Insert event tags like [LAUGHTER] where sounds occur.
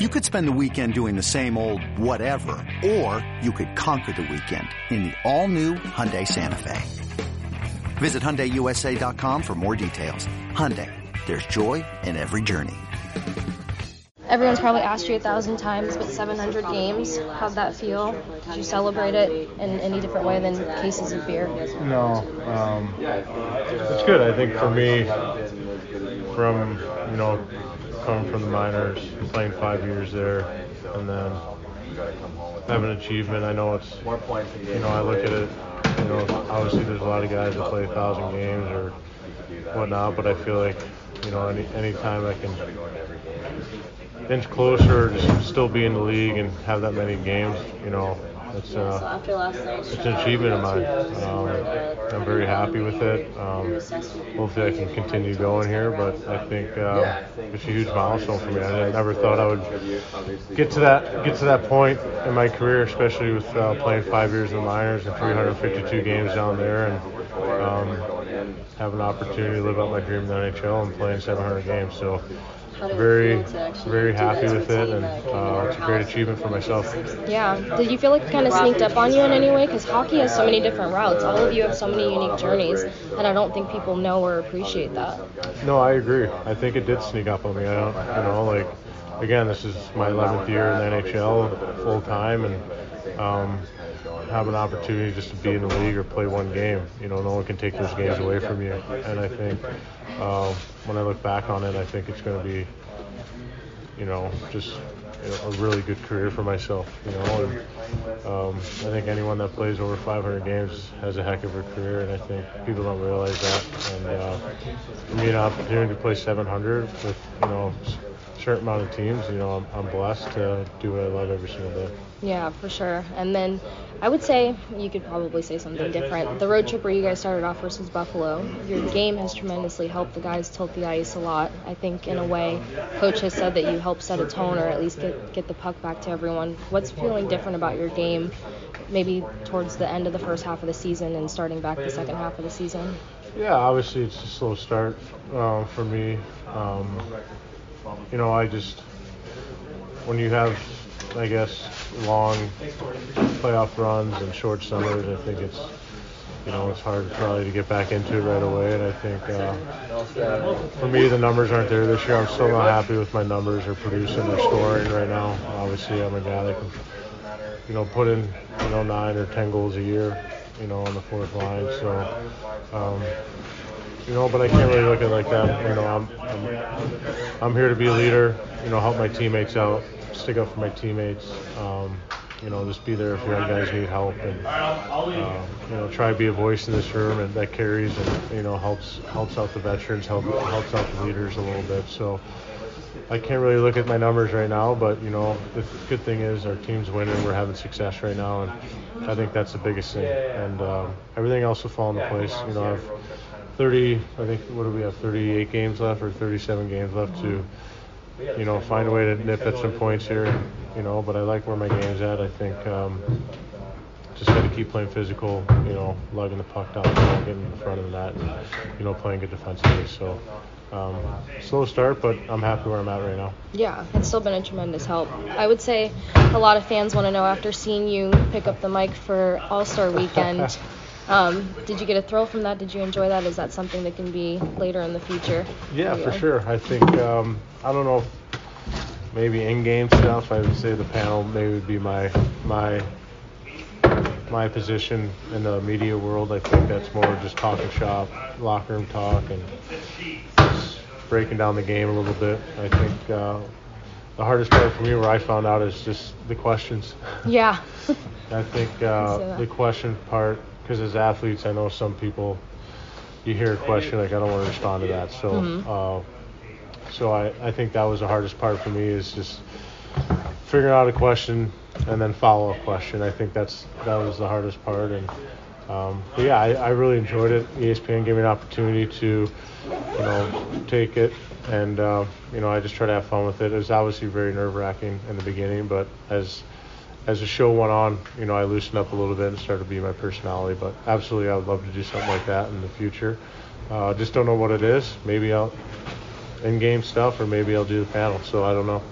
You could spend the weekend doing the same old whatever, or you could conquer the weekend in the all-new Hyundai Santa Fe. Visit HyundaiUSA.com for more details. Hyundai, there's joy in every journey. Everyone's probably asked you a thousand times, but 700 games, how'd that feel? Did you celebrate it in any different way than cases of beer? No, um, it's good. I think for me, from you know coming from the minors, playing five years there, and then have an achievement. I know it's, you know, I look at it, you know, obviously there's a lot of guys that play a thousand games or whatnot, but I feel like, you know, any any time I can inch closer, just still be in the league and have that many games, you know, it's, uh, it's an achievement of mine. Um, very happy with it. Um, hopefully, I can continue going here, but I think uh, it's a huge milestone for me. I never thought I would get to that get to that point in my career, especially with uh, playing five years in the minors and 352 games down there, and um, have an opportunity to live out my dream in the NHL and playing 700 games. So very, very happy with it, and uh, it's a great achievement for myself. Yeah. Did you feel like it kind of sneaked up on you in any way? Because hockey has so many different routes. All of you have so many unique journeys, and I don't think people know or appreciate that. No, I agree. I think it did sneak up on me. I don't, you know, like again, this is my 11th year in the NHL full time, and um, have an opportunity just to be in the league or play one game. You know, no one can take those games away from you. And I think uh, when I look back on it, I think it's going to be, you know, just a really good career for myself. You know, and um, I think anyone that plays over 500 games has a heck of a career, and I think people don't realize that. And uh, for me, an opportunity to play 700 with you know certain amount of teams, you know, I'm, I'm blessed to do what I love every single day. Yeah, for sure. And then I would say you could probably say something different. The road trip where you guys started off versus Buffalo, your game has tremendously helped the guys tilt the ice a lot. I think in a way, coach has said that you help set a tone or at least get get the puck back to everyone. What's feeling different about your game, maybe towards the end of the first half of the season and starting back the second half of the season? Yeah, obviously it's a slow start uh, for me. Um, you know, I just when you have, I guess, long playoff runs and short summers, I think it's you know it's hard probably to get back into it right away. And I think uh, for me, the numbers aren't there this year. I'm still not happy with my numbers or producing or scoring right now. Obviously, I'm a guy that can you know put in you know nine or ten goals a year, you know, on the fourth line. So. Um, you know, but I can't really look at it like that. You know, I'm, I'm, I'm here to be a leader. You know, help my teammates out, stick up for my teammates. Um, you know, just be there if your guys need help, and um, you know, try to be a voice in this room and that carries and you know helps helps out the veterans, help, helps out the leaders a little bit. So. I can't really look at my numbers right now, but you know the good thing is our team's winning. We're having success right now, and I think that's the biggest thing. And um, everything else will fall into place. You know, I've 30, I think, what do we have, 38 games left or 37 games left to, you know, find a way to nip at some points here, you know, but I like where my game's at. I think um, just got to keep playing physical, you know, lugging the puck down, getting in the front of the net, and, you know, playing good defensively. So, um, slow start, but I'm happy where I'm at right now. Yeah, it's still been a tremendous help. I would say a lot of fans want to know after seeing you pick up the mic for All Star [LAUGHS] Weekend. Um, did you get a thrill from that? Did you enjoy that? Is that something that can be later in the future? Yeah, for, for sure. I think um, I don't know. Maybe in-game stuff. I would say the panel maybe would be my my my position in the media world. I think that's more just talking shop, locker room talk, and breaking down the game a little bit. I think uh, the hardest part for me, where I found out, is just the questions. Yeah. [LAUGHS] I think [LAUGHS] uh, the question part because as athletes, I know some people, you hear a question like, I don't want to respond to that. So, mm-hmm. uh, so I, I think that was the hardest part for me is just figuring out a question and then follow up question. I think that's that was the hardest part. And um, yeah, I, I really enjoyed it. ESPN gave me an opportunity to, you know, take it, and uh, you know, I just try to have fun with it. It was obviously very nerve wracking in the beginning, but as as the show went on, you know, I loosened up a little bit and started to be my personality. But absolutely, I would love to do something like that in the future. Uh, just don't know what it is. Maybe I'll in-game stuff, or maybe I'll do the panel. So I don't know.